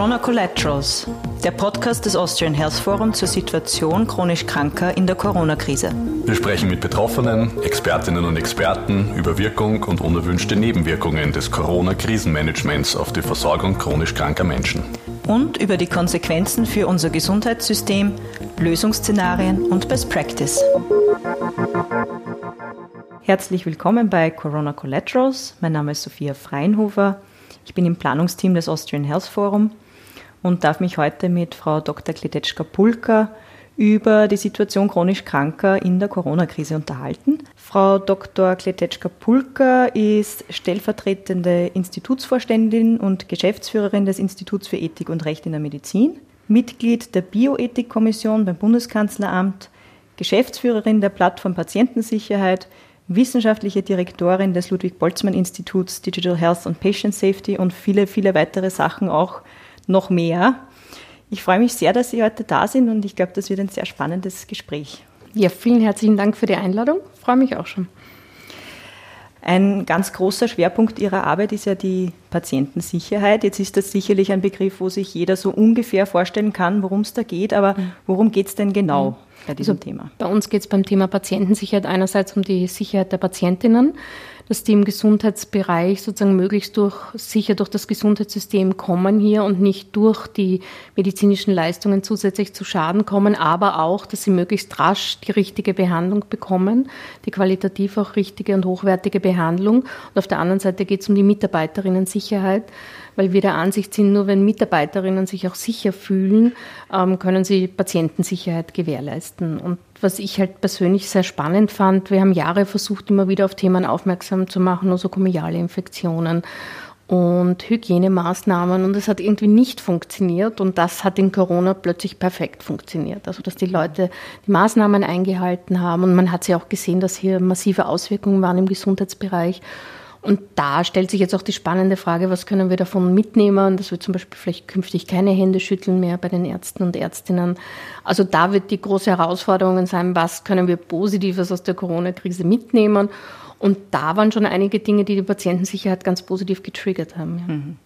Corona Collaterals, der Podcast des Austrian Health Forum zur Situation chronisch Kranker in der Corona-Krise. Wir sprechen mit Betroffenen, Expertinnen und Experten über Wirkung und unerwünschte Nebenwirkungen des Corona-Krisenmanagements auf die Versorgung chronisch kranker Menschen. Und über die Konsequenzen für unser Gesundheitssystem, Lösungsszenarien und Best Practice. Herzlich willkommen bei Corona Collaterals. Mein Name ist Sophia Freinhofer. Ich bin im Planungsteam des Austrian Health Forum und darf mich heute mit Frau Dr. Kletetschka-Pulka über die Situation chronisch Kranker in der Corona-Krise unterhalten. Frau Dr. Kletetschka-Pulka ist stellvertretende Institutsvorständin und Geschäftsführerin des Instituts für Ethik und Recht in der Medizin, Mitglied der Bioethikkommission beim Bundeskanzleramt, Geschäftsführerin der Plattform Patientensicherheit, wissenschaftliche Direktorin des Ludwig-Boltzmann-Instituts Digital Health and Patient Safety und viele, viele weitere Sachen auch noch mehr. Ich freue mich sehr, dass Sie heute da sind und ich glaube, das wird ein sehr spannendes Gespräch. Ja, vielen herzlichen Dank für die Einladung. Ich freue mich auch schon. Ein ganz großer Schwerpunkt Ihrer Arbeit ist ja die Patientensicherheit. Jetzt ist das sicherlich ein Begriff, wo sich jeder so ungefähr vorstellen kann, worum es da geht. Aber mhm. worum geht es denn genau? Mhm bei diesem also Thema? Bei uns geht es beim Thema Patientensicherheit einerseits um die Sicherheit der Patientinnen, dass die im Gesundheitsbereich sozusagen möglichst durch, sicher durch das Gesundheitssystem kommen hier und nicht durch die medizinischen Leistungen zusätzlich zu Schaden kommen, aber auch, dass sie möglichst rasch die richtige Behandlung bekommen, die qualitativ auch richtige und hochwertige Behandlung. Und auf der anderen Seite geht es um die Mitarbeiterinnen-Sicherheit weil wir der Ansicht sind, nur wenn Mitarbeiterinnen sich auch sicher fühlen, ähm, können sie Patientensicherheit gewährleisten. Und was ich halt persönlich sehr spannend fand, wir haben Jahre versucht, immer wieder auf Themen aufmerksam zu machen, nosokomiale Infektionen und Hygienemaßnahmen und es hat irgendwie nicht funktioniert und das hat in Corona plötzlich perfekt funktioniert. Also dass die Leute die Maßnahmen eingehalten haben und man hat sie auch gesehen, dass hier massive Auswirkungen waren im Gesundheitsbereich. Und da stellt sich jetzt auch die spannende Frage, was können wir davon mitnehmen, dass wir zum Beispiel vielleicht künftig keine Hände schütteln mehr bei den Ärzten und Ärztinnen. Also da wird die große Herausforderung sein, was können wir Positives aus der Corona-Krise mitnehmen. Und da waren schon einige Dinge, die die Patientensicherheit ganz positiv getriggert haben. Ja. Mhm.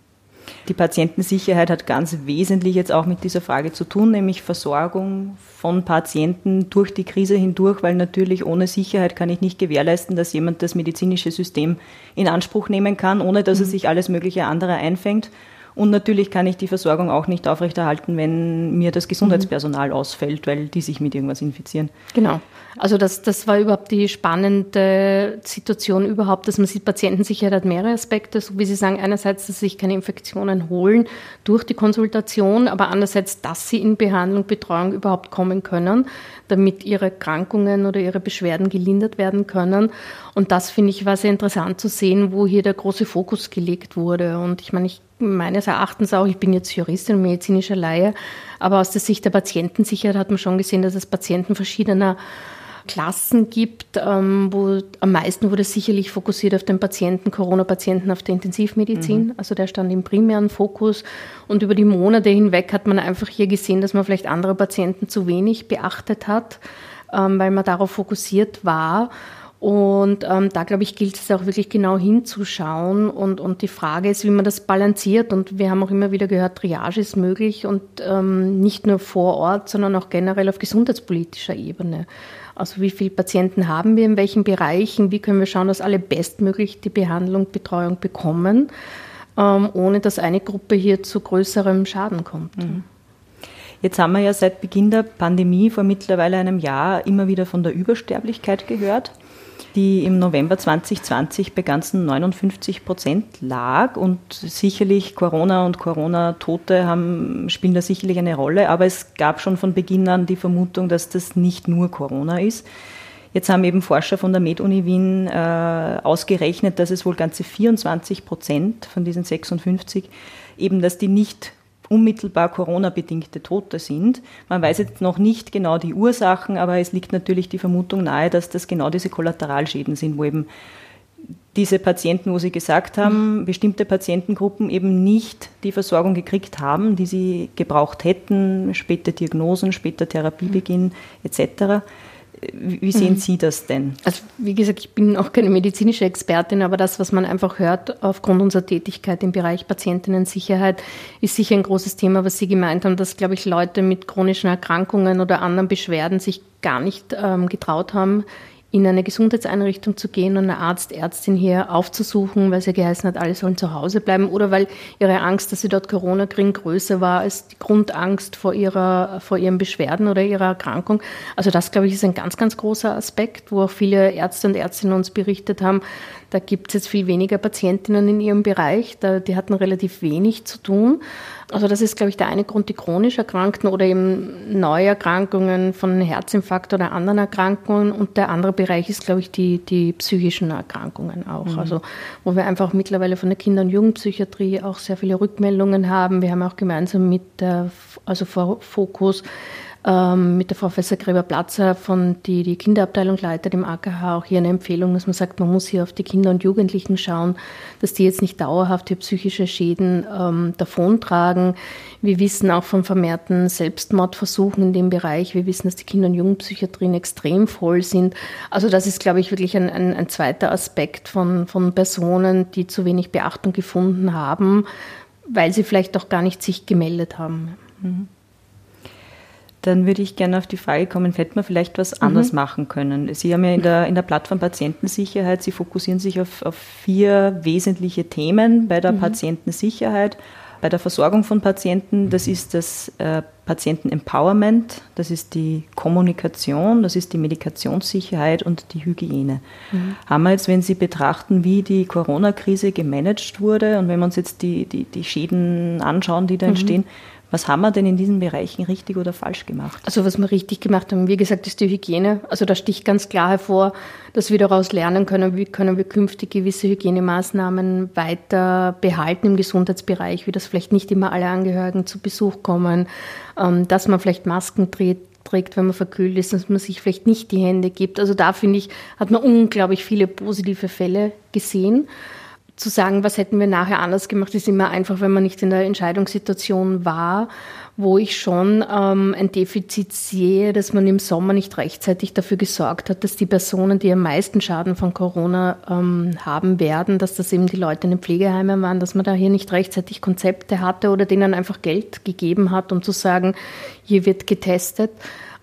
Die Patientensicherheit hat ganz wesentlich jetzt auch mit dieser Frage zu tun, nämlich Versorgung von Patienten durch die Krise hindurch, weil natürlich ohne Sicherheit kann ich nicht gewährleisten, dass jemand das medizinische System in Anspruch nehmen kann, ohne dass er mhm. sich alles mögliche andere einfängt. Und natürlich kann ich die Versorgung auch nicht aufrechterhalten, wenn mir das Gesundheitspersonal mhm. ausfällt, weil die sich mit irgendwas infizieren. Genau. Also das, das war überhaupt die spannende Situation überhaupt, dass man sieht, Patientensicherheit hat mehrere Aspekte, so wie Sie sagen, einerseits, dass sich keine Infektionen holen durch die Konsultation, aber andererseits, dass sie in Behandlung, Betreuung überhaupt kommen können, damit ihre Krankungen oder ihre Beschwerden gelindert werden können. Und das finde ich war sehr interessant zu sehen, wo hier der große Fokus gelegt wurde. Und ich meine, ich meines Erachtens auch, ich bin jetzt Juristin und medizinischer Laie, aber aus der Sicht der Patientensicherheit hat man schon gesehen, dass es Patienten verschiedener Klassen gibt, ähm, wo am meisten wurde sicherlich fokussiert auf den Patienten, Corona-Patienten auf der Intensivmedizin. Mhm. Also der stand im primären Fokus. Und über die Monate hinweg hat man einfach hier gesehen, dass man vielleicht andere Patienten zu wenig beachtet hat, ähm, weil man darauf fokussiert war. Und ähm, da, glaube ich, gilt es auch wirklich genau hinzuschauen. Und, und die Frage ist, wie man das balanciert. Und wir haben auch immer wieder gehört, Triage ist möglich und ähm, nicht nur vor Ort, sondern auch generell auf gesundheitspolitischer Ebene. Also wie viele Patienten haben wir in welchen Bereichen? Wie können wir schauen, dass alle bestmöglich die Behandlung, Betreuung bekommen, ähm, ohne dass eine Gruppe hier zu größerem Schaden kommt? Mhm. Jetzt haben wir ja seit Beginn der Pandemie vor mittlerweile einem Jahr immer wieder von der Übersterblichkeit gehört die im November 2020 bei ganzen 59 Prozent lag. Und sicherlich Corona und Corona-Tote spielen da sicherlich eine Rolle. Aber es gab schon von Beginn an die Vermutung, dass das nicht nur Corona ist. Jetzt haben eben Forscher von der Med-Uni Wien äh, ausgerechnet, dass es wohl ganze 24 Prozent von diesen 56 eben, dass die nicht unmittelbar Corona-bedingte Tote sind. Man weiß jetzt noch nicht genau die Ursachen, aber es liegt natürlich die Vermutung nahe, dass das genau diese Kollateralschäden sind, wo eben diese Patienten, wo Sie gesagt haben, bestimmte Patientengruppen eben nicht die Versorgung gekriegt haben, die sie gebraucht hätten, später Diagnosen, später Therapiebeginn etc., Wie sehen mhm. Sie das denn? Also wie gesagt, ich bin auch keine medizinische Expertin, aber das, was man einfach hört aufgrund unserer Tätigkeit im Bereich Patientinnensicherheit, ist sicher ein großes Thema, was Sie gemeint haben, dass, glaube ich, Leute mit chronischen Erkrankungen oder anderen Beschwerden sich gar nicht ähm, getraut haben, in eine Gesundheitseinrichtung zu gehen und eine Arzt, Ärztin hier aufzusuchen, weil sie geheißen hat, alle sollen zu Hause bleiben oder weil ihre Angst, dass sie dort Corona kriegen, größer war als die Grundangst vor, ihrer, vor ihren Beschwerden oder ihrer Erkrankung. Also das, glaube ich, ist ein ganz, ganz großer Aspekt, wo auch viele Ärzte und Ärztinnen uns berichtet haben, da gibt es jetzt viel weniger Patientinnen in ihrem Bereich, da, die hatten relativ wenig zu tun. Also das ist, glaube ich, der eine Grund, die chronisch Erkrankten oder eben Neuerkrankungen von Herzinfarkt oder anderen Erkrankungen. Und der andere Bereich ist, glaube ich, die, die psychischen Erkrankungen auch. Mhm. Also wo wir einfach mittlerweile von der Kinder- und Jugendpsychiatrie auch sehr viele Rückmeldungen haben. Wir haben auch gemeinsam mit der also Fokus ähm, mit der Professor Gräber-Platzer, von die die Kinderabteilung leitet im AKH, auch hier eine Empfehlung, dass man sagt, man muss hier auf die Kinder und Jugendlichen schauen, dass die jetzt nicht dauerhaft hier psychische Schäden ähm, davontragen. Wir wissen auch von vermehrten Selbstmordversuchen in dem Bereich. Wir wissen, dass die Kinder- und Jugendpsychiatrien extrem voll sind. Also das ist, glaube ich, wirklich ein, ein, ein zweiter Aspekt von, von Personen, die zu wenig Beachtung gefunden haben, weil sie vielleicht auch gar nicht sich gemeldet haben. Mhm dann würde ich gerne auf die Frage kommen, hätte man vielleicht was mhm. anders machen können? Sie haben ja in der, in der Plattform Patientensicherheit, Sie fokussieren sich auf, auf vier wesentliche Themen bei der mhm. Patientensicherheit. Bei der Versorgung von Patienten, das ist das äh, Patientenempowerment, das ist die Kommunikation, das ist die Medikationssicherheit und die Hygiene. Mhm. Haben wir jetzt, wenn Sie betrachten, wie die Corona-Krise gemanagt wurde und wenn wir uns jetzt die, die, die Schäden anschauen, die da mhm. entstehen, was haben wir denn in diesen Bereichen richtig oder falsch gemacht? Also was wir richtig gemacht haben, wie gesagt, ist die Hygiene. Also da sticht ganz klar hervor, dass wir daraus lernen können, wie können wir künftig gewisse Hygienemaßnahmen weiter behalten im Gesundheitsbereich, wie das vielleicht nicht immer alle Angehörigen zu Besuch kommen, ähm, dass man vielleicht Masken trägt, trägt, wenn man verkühlt ist, dass man sich vielleicht nicht die Hände gibt. Also da finde ich, hat man unglaublich viele positive Fälle gesehen zu sagen, was hätten wir nachher anders gemacht, ist immer einfach, wenn man nicht in der Entscheidungssituation war, wo ich schon ähm, ein Defizit sehe, dass man im Sommer nicht rechtzeitig dafür gesorgt hat, dass die Personen, die am meisten Schaden von Corona ähm, haben werden, dass das eben die Leute in den Pflegeheimen waren, dass man da hier nicht rechtzeitig Konzepte hatte oder denen einfach Geld gegeben hat, um zu sagen, hier wird getestet.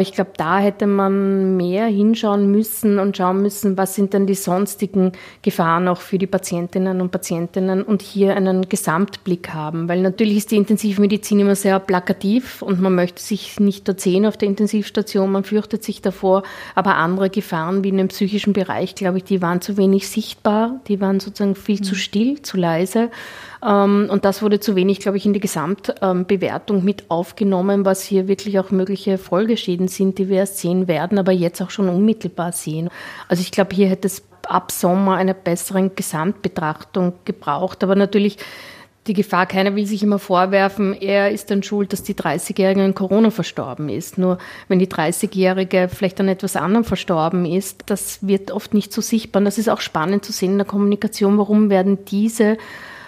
Ich glaube, da hätte man mehr hinschauen müssen und schauen müssen, was sind denn die sonstigen Gefahren auch für die Patientinnen und Patientinnen und hier einen Gesamtblick haben. Weil natürlich ist die Intensivmedizin immer sehr plakativ und man möchte sich nicht erzählen auf der Intensivstation, man fürchtet sich davor, aber andere Gefahren wie in dem psychischen Bereich, glaube ich, die waren zu wenig sichtbar, die waren sozusagen viel mhm. zu still, zu leise. Ähm, und das wurde zu wenig, glaube ich, in die Gesamtbewertung mit aufgenommen, was hier wirklich auch mögliche Folgeschäden sind, die wir erst sehen werden, aber jetzt auch schon unmittelbar sehen. Also ich glaube, hier hätte es ab Sommer eine bessere Gesamtbetrachtung gebraucht. Aber natürlich die Gefahr, keiner will sich immer vorwerfen, er ist dann schuld, dass die 30-Jährige an Corona verstorben ist. Nur wenn die 30-Jährige vielleicht an etwas anderem verstorben ist, das wird oft nicht so sichtbar. Und das ist auch spannend zu sehen in der Kommunikation, warum werden diese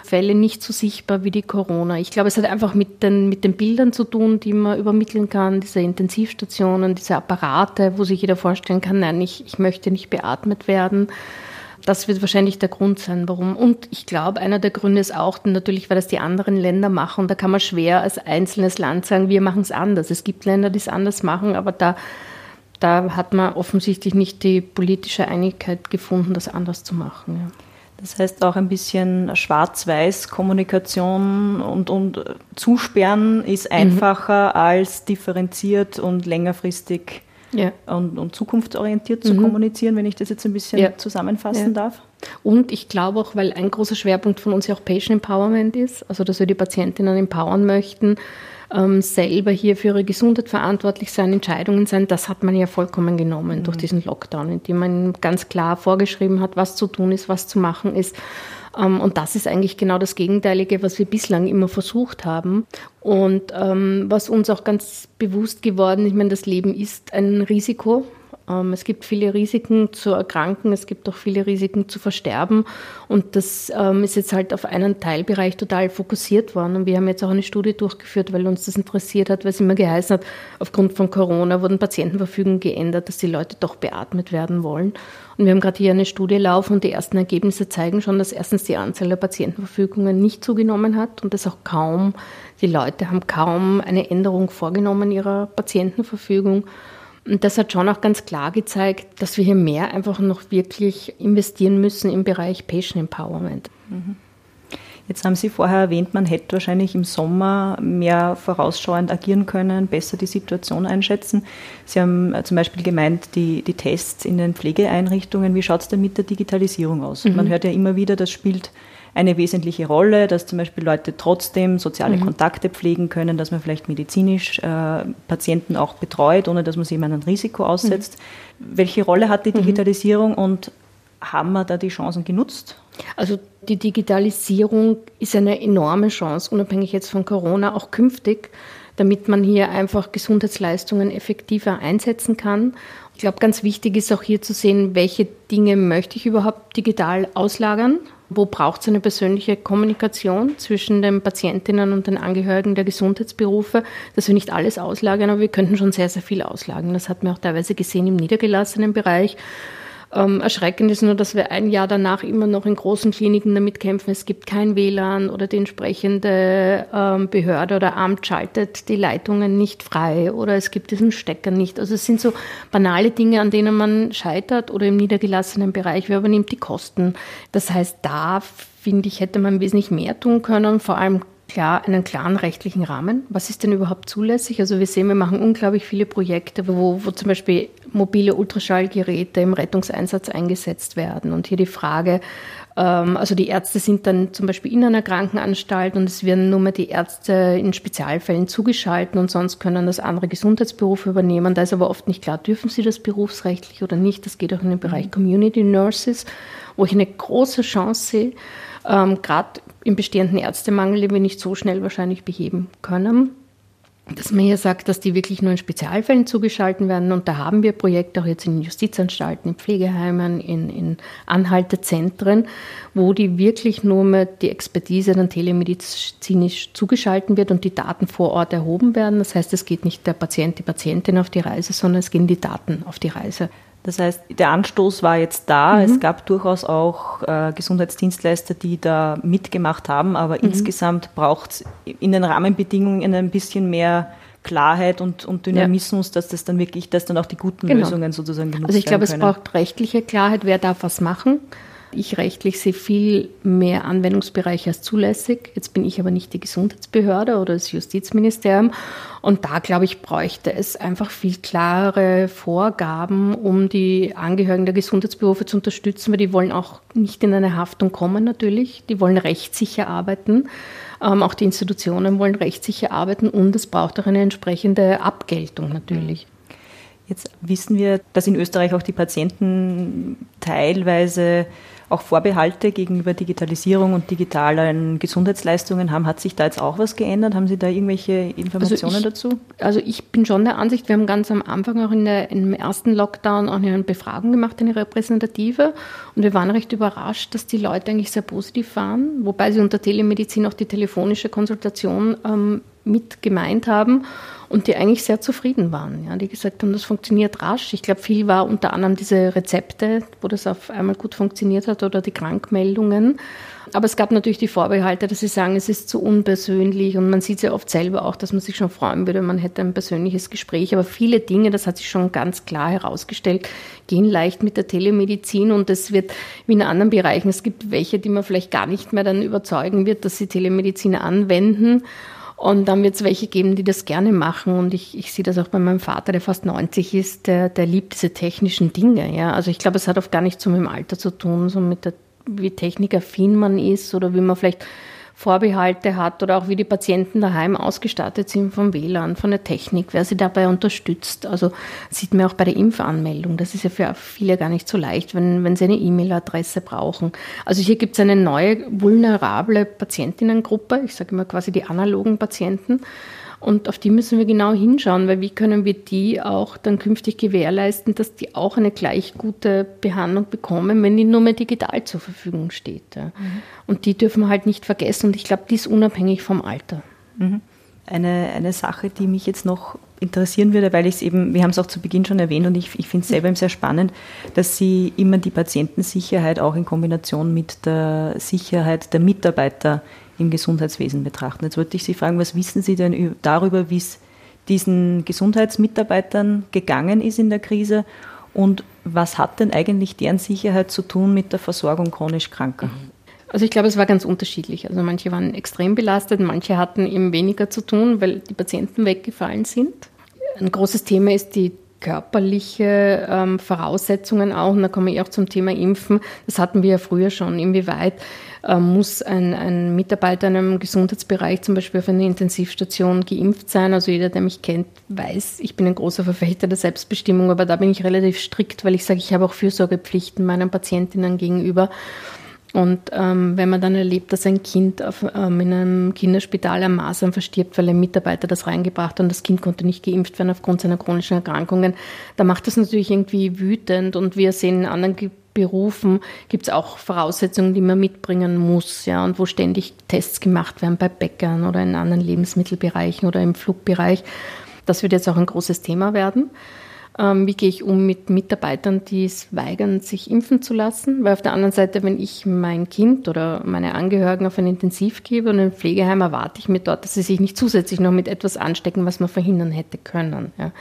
Fälle nicht so sichtbar wie die Corona. Ich glaube, es hat einfach mit den, mit den Bildern zu tun, die man übermitteln kann, diese Intensivstationen, diese Apparate, wo sich jeder vorstellen kann, nein, ich, ich möchte nicht beatmet werden. Das wird wahrscheinlich der Grund sein, warum. Und ich glaube, einer der Gründe ist auch natürlich, weil das die anderen Länder machen. Da kann man schwer als einzelnes Land sagen, wir machen es anders. Es gibt Länder, die es anders machen, aber da, da hat man offensichtlich nicht die politische Einigkeit gefunden, das anders zu machen. Ja. Das heißt auch ein bisschen Schwarz-Weiß-Kommunikation und, und Zusperren ist mhm. einfacher mhm. als differenziert und längerfristig ja. und, und, zukunftsorientiert zu mhm. kommunizieren, wenn ich das jetzt ein bisschen ja. zusammenfassen ja. darf. Und ich glaube auch, weil ein großer Schwerpunkt von uns ja auch Patient Empowerment ist, also dass wir die Patientinnen empowern möchten, ähm, selber hier für ihre Gesundheit verantwortlich sein, Entscheidungen sein, das hat man ja vollkommen genommen mhm. durch diesen Lockdown, in dem man ganz klar vorgeschrieben hat, was zu tun ist, was zu machen ist. Ähm, und das ist eigentlich genau das Gegenteilige, was wir bislang immer versucht haben. Und ähm, was uns auch ganz bewusst geworden, ich meine, das Leben ist ein Risiko es gibt viele Risiken zu erkranken, es gibt auch viele Risiken zu versterben. Und das ähm, ist jetzt halt auf einen Teilbereich total fokussiert worden. Und wir haben jetzt auch eine Studie durchgeführt, weil uns das interessiert hat, weil es immer geheißen hat, aufgrund von Corona wurden Patientenverfügungen geändert, dass die Leute doch beatmet werden wollen. Und wir haben gerade hier eine Studie laufen und die ersten Ergebnisse zeigen schon, dass erstens die Anzahl der Patientenverfügungen nicht zugenommen hat und dass auch kaum, die Leute haben kaum eine Änderung vorgenommen ihrer Patientenverfügung. Und das hat schon auch ganz klar gezeigt, dass wir hier mehr einfach noch wirklich investieren müssen im Bereich Patient Empowerment. Mhm. Jetzt haben Sie vorher erwähnt, man hätte wahrscheinlich im Sommer mehr vorausschauend agieren können, besser die Situation einschätzen. Sie haben äh, zum Beispiel gemeint, die, die Tests in den Pflegeeinrichtungen, wie schaut es denn mit der Digitalisierung aus? Mhm. Man hört ja immer wieder, das spielt eine wesentliche Rolle, dass zum Beispiel Leute trotzdem soziale mhm. Kontakte pflegen können, dass man vielleicht medizinisch äh, Patienten auch betreut, ohne dass man sie jemandem ein Risiko aussetzt. Mhm. Welche Rolle hat die mhm. Digitalisierung und haben wir da die Chancen genutzt? Also die Digitalisierung ist eine enorme Chance, unabhängig jetzt von Corona, auch künftig, damit man hier einfach Gesundheitsleistungen effektiver einsetzen kann. Ich glaube, ganz wichtig ist auch hier zu sehen, welche Dinge möchte ich überhaupt digital auslagern wo braucht es eine persönliche Kommunikation zwischen den Patientinnen und den Angehörigen der Gesundheitsberufe, dass wir nicht alles auslagern, aber wir könnten schon sehr, sehr viel auslagern. Das hat man auch teilweise gesehen im niedergelassenen Bereich. Ähm, erschreckend ist nur, dass wir ein Jahr danach immer noch in großen Kliniken damit kämpfen, es gibt kein WLAN oder die entsprechende ähm, Behörde oder Amt schaltet die Leitungen nicht frei oder es gibt diesen Stecker nicht. Also es sind so banale Dinge, an denen man scheitert oder im niedergelassenen Bereich, wer übernimmt die Kosten. Das heißt, da finde ich, hätte man wesentlich mehr tun können, vor allem klar, einen klaren rechtlichen Rahmen. Was ist denn überhaupt zulässig? Also wir sehen, wir machen unglaublich viele Projekte, wo, wo zum Beispiel mobile Ultraschallgeräte im Rettungseinsatz eingesetzt werden. Und hier die Frage, ähm, also die Ärzte sind dann zum Beispiel in einer Krankenanstalt und es werden nur mehr die Ärzte in Spezialfällen zugeschalten und sonst können das andere Gesundheitsberufe übernehmen. Da ist aber oft nicht klar, dürfen sie das berufsrechtlich oder nicht. Das geht auch in den Bereich mhm. Community Nurses, wo ich eine große Chance sehe, ähm, gerade im bestehenden Ärztemangel, den wir nicht so schnell wahrscheinlich beheben können dass man hier sagt, dass die wirklich nur in Spezialfällen zugeschalten werden. Und da haben wir Projekte auch jetzt in Justizanstalten, in Pflegeheimen, in, in Anhaltezentren, wo die wirklich nur mit die Expertise dann telemedizinisch zugeschalten wird und die Daten vor Ort erhoben werden. Das heißt, es geht nicht der Patient, die Patientin auf die Reise, sondern es gehen die Daten auf die Reise. Das heißt, der Anstoß war jetzt da. Mhm. Es gab durchaus auch äh, Gesundheitsdienstleister, die da mitgemacht haben, aber mhm. insgesamt braucht es in den Rahmenbedingungen ein bisschen mehr Klarheit und, und Dynamismus, ja. dass das dann wirklich, dass dann auch die guten genau. Lösungen sozusagen genutzt werden Also ich glaube, es braucht rechtliche Klarheit, wer darf was machen ich rechtlich sehe viel mehr Anwendungsbereiche als zulässig. Jetzt bin ich aber nicht die Gesundheitsbehörde oder das Justizministerium. Und da, glaube ich, bräuchte es einfach viel klarere Vorgaben, um die Angehörigen der Gesundheitsberufe zu unterstützen, weil die wollen auch nicht in eine Haftung kommen natürlich. Die wollen rechtssicher arbeiten. Ähm, auch die Institutionen wollen rechtssicher arbeiten und es braucht auch eine entsprechende Abgeltung natürlich. Jetzt wissen wir, dass in Österreich auch die Patienten teilweise auch Vorbehalte gegenüber Digitalisierung und digitalen Gesundheitsleistungen haben. Hat sich da jetzt auch was geändert? Haben Sie da irgendwelche Informationen also ich, dazu? Also ich bin schon der Ansicht, wir haben ganz am Anfang auch in der, im ersten Lockdown auch eine Befragung gemacht, eine repräsentative. Und wir waren recht überrascht, dass die Leute eigentlich sehr positiv waren, wobei sie unter Telemedizin auch die telefonische Konsultation ähm, mit gemeint haben und die eigentlich sehr zufrieden waren. Ja, die gesagt haben, das funktioniert rasch. Ich glaube, viel war unter anderem diese Rezepte, wo das auf einmal gut funktioniert hat oder die Krankmeldungen. Aber es gab natürlich die Vorbehalte, dass sie sagen, es ist zu unpersönlich und man sieht ja oft selber auch, dass man sich schon freuen würde, man hätte ein persönliches Gespräch. Aber viele Dinge, das hat sich schon ganz klar herausgestellt, gehen leicht mit der Telemedizin und es wird wie in anderen Bereichen, es gibt welche, die man vielleicht gar nicht mehr dann überzeugen wird, dass sie Telemedizin anwenden. Und dann wird es welche geben, die das gerne machen. Und ich, ich sehe das auch bei meinem Vater, der fast 90 ist, der, der liebt diese technischen Dinge. Ja? Also ich glaube, es hat oft gar nichts so mit dem Alter zu tun, so mit der, wie technikaffin man ist oder wie man vielleicht Vorbehalte hat oder auch wie die Patienten daheim ausgestattet sind vom WLAN, von der Technik, wer sie dabei unterstützt. Also sieht man auch bei der Impfanmeldung. Das ist ja für viele gar nicht so leicht, wenn, wenn sie eine E-Mail-Adresse brauchen. Also hier gibt es eine neue vulnerable Patientinnengruppe. Ich sage immer quasi die analogen Patienten. Und auf die müssen wir genau hinschauen, weil wie können wir die auch dann künftig gewährleisten, dass die auch eine gleich gute Behandlung bekommen, wenn die nur mehr digital zur Verfügung steht. Ja. Mhm. Und die dürfen wir halt nicht vergessen. Und ich glaube, die ist unabhängig vom Alter. Mhm. Eine, eine Sache, die mich jetzt noch interessieren würde, weil ich es eben, wir haben es auch zu Beginn schon erwähnt und ich, ich finde es selber eben sehr spannend, dass Sie immer die Patientensicherheit auch in Kombination mit der Sicherheit der Mitarbeiter im Gesundheitswesen betrachten. Jetzt wollte ich Sie fragen, was wissen Sie denn darüber, wie es diesen Gesundheitsmitarbeitern gegangen ist in der Krise und was hat denn eigentlich deren Sicherheit zu tun mit der Versorgung chronisch Kranker? Also ich glaube, es war ganz unterschiedlich. Also manche waren extrem belastet, manche hatten eben weniger zu tun, weil die Patienten weggefallen sind. Ein großes Thema ist die körperliche ähm, Voraussetzungen auch. Und da komme ich auch zum Thema Impfen. Das hatten wir ja früher schon. Inwieweit muss ein, ein Mitarbeiter in einem Gesundheitsbereich zum Beispiel auf einer Intensivstation geimpft sein. Also jeder, der mich kennt, weiß, ich bin ein großer Verfechter der Selbstbestimmung, aber da bin ich relativ strikt, weil ich sage, ich habe auch Fürsorgepflichten meinen Patientinnen gegenüber. Und ähm, wenn man dann erlebt, dass ein Kind auf, ähm, in einem Kinderspital am Masern verstirbt, weil ein Mitarbeiter das reingebracht hat und das Kind konnte nicht geimpft werden aufgrund seiner chronischen Erkrankungen, da macht das natürlich irgendwie wütend. Und wir sehen in anderen Berufen gibt es auch Voraussetzungen, die man mitbringen muss, ja, und wo ständig Tests gemacht werden bei Bäckern oder in anderen Lebensmittelbereichen oder im Flugbereich. Das wird jetzt auch ein großes Thema werden. Ähm, wie gehe ich um mit Mitarbeitern, die es weigern, sich impfen zu lassen? Weil auf der anderen Seite, wenn ich mein Kind oder meine Angehörigen auf ein Intensiv gebe und ein Pflegeheim, erwarte ich mir dort, dass sie sich nicht zusätzlich noch mit etwas anstecken, was man verhindern hätte können. Ja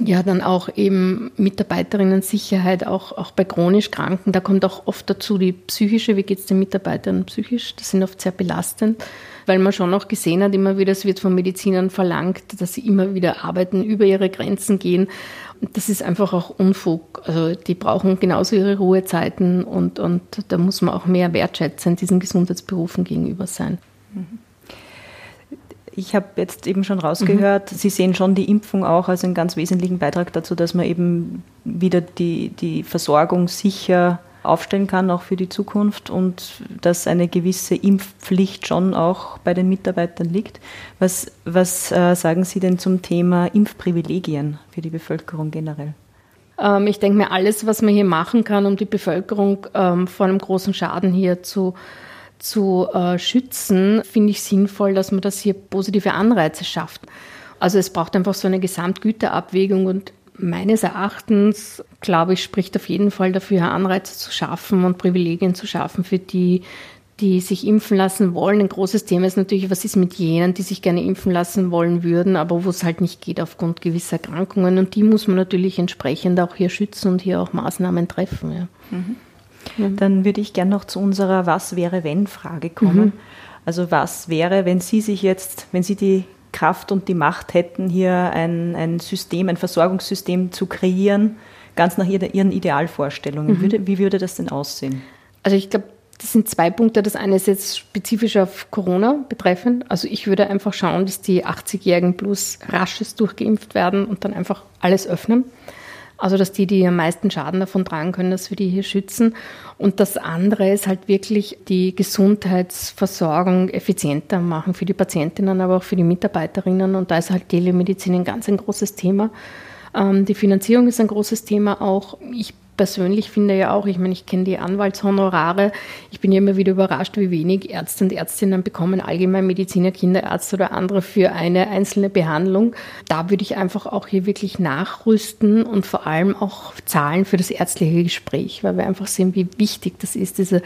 ja, dann auch eben Mitarbeiterinnen-Sicherheit, auch, auch bei chronisch Kranken. Da kommt auch oft dazu die psychische, wie geht es den Mitarbeitern psychisch? Das sind oft sehr belastend, weil man schon auch gesehen hat, immer wieder, es wird von Medizinern verlangt, dass sie immer wieder arbeiten, über ihre Grenzen gehen. Das ist einfach auch Unfug. Also die brauchen genauso ihre Ruhezeiten und, und da muss man auch mehr wertschätzen diesen Gesundheitsberufen gegenüber sein. Mhm ich habe jetzt eben schon rausgehört, mhm. Sie sehen schon die Impfung auch als einen ganz wesentlichen Beitrag dazu, dass man eben wieder die, die Versorgung sicher aufstellen kann, auch für die Zukunft und dass eine gewisse Impfpflicht schon auch bei den Mitarbeitern liegt. Was, was äh, sagen Sie denn zum Thema Impfprivilegien für die Bevölkerung generell? Ähm, ich denke mir, alles, was man hier machen kann, um die Bevölkerung ähm, vor einem großen Schaden hier zu zu äh, schützen, finde ich sinnvoll, dass man das hier positive Anreize schafft. Also es braucht einfach so eine Gesamtgüterabwägung und meines Erachtens, glaube ich, spricht auf jeden Fall dafür, Anreize zu schaffen und Privilegien zu schaffen für die, die sich impfen lassen wollen. Ein großes Thema ist natürlich, was ist mit jenen, die sich gerne impfen lassen wollen würden, aber wo es halt nicht geht aufgrund gewisser Erkrankungen. Und die muss man natürlich entsprechend auch hier schützen und hier auch Maßnahmen treffen. Ja. Mhm. Mhm. Dann würde ich gerne noch zu unserer Was wäre wenn Frage kommen. Mhm. Also was wäre, wenn Sie sich jetzt, wenn Sie die Kraft und die Macht hätten, hier ein, ein System, ein Versorgungssystem zu kreieren, ganz nach Ihren Idealvorstellungen. Mhm. Würde, wie würde das denn aussehen? Also ich glaube, das sind zwei Punkte. Das eine ist jetzt spezifisch auf Corona betreffend. Also ich würde einfach schauen, dass die 80-Jährigen plus rasches durchgeimpft werden und dann einfach alles öffnen. Also, dass die, die am meisten Schaden davon tragen können, dass wir die hier schützen. Und das andere ist halt wirklich die Gesundheitsversorgung effizienter machen für die Patientinnen, aber auch für die Mitarbeiterinnen. Und da ist halt Telemedizin ein ganz ein großes Thema. Ähm, die Finanzierung ist ein großes Thema auch. Ich persönlich finde ja auch, ich meine, ich kenne die Anwaltshonorare. Ich bin ja immer wieder überrascht, wie wenig Ärzte und Ärztinnen bekommen, Allgemeinmediziner, Kinderärzte oder andere für eine einzelne Behandlung. Da würde ich einfach auch hier wirklich nachrüsten und vor allem auch zahlen für das ärztliche Gespräch, weil wir einfach sehen, wie wichtig das ist, diese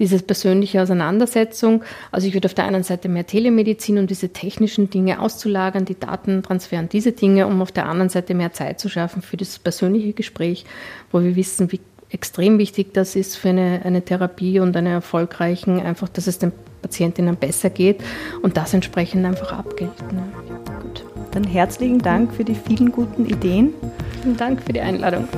diese persönliche Auseinandersetzung. Also ich würde auf der einen Seite mehr Telemedizin und diese technischen Dinge auszulagern, die Datentransfer und diese Dinge, um auf der anderen Seite mehr Zeit zu schaffen für das persönliche Gespräch, wo wir wissen, wie extrem wichtig das ist für eine, eine Therapie und eine erfolgreichen, einfach, dass es den Patientinnen besser geht und das entsprechend einfach abgelten. Ne? Gut. Dann herzlichen Dank für die vielen guten Ideen. Vielen Dank für die Einladung.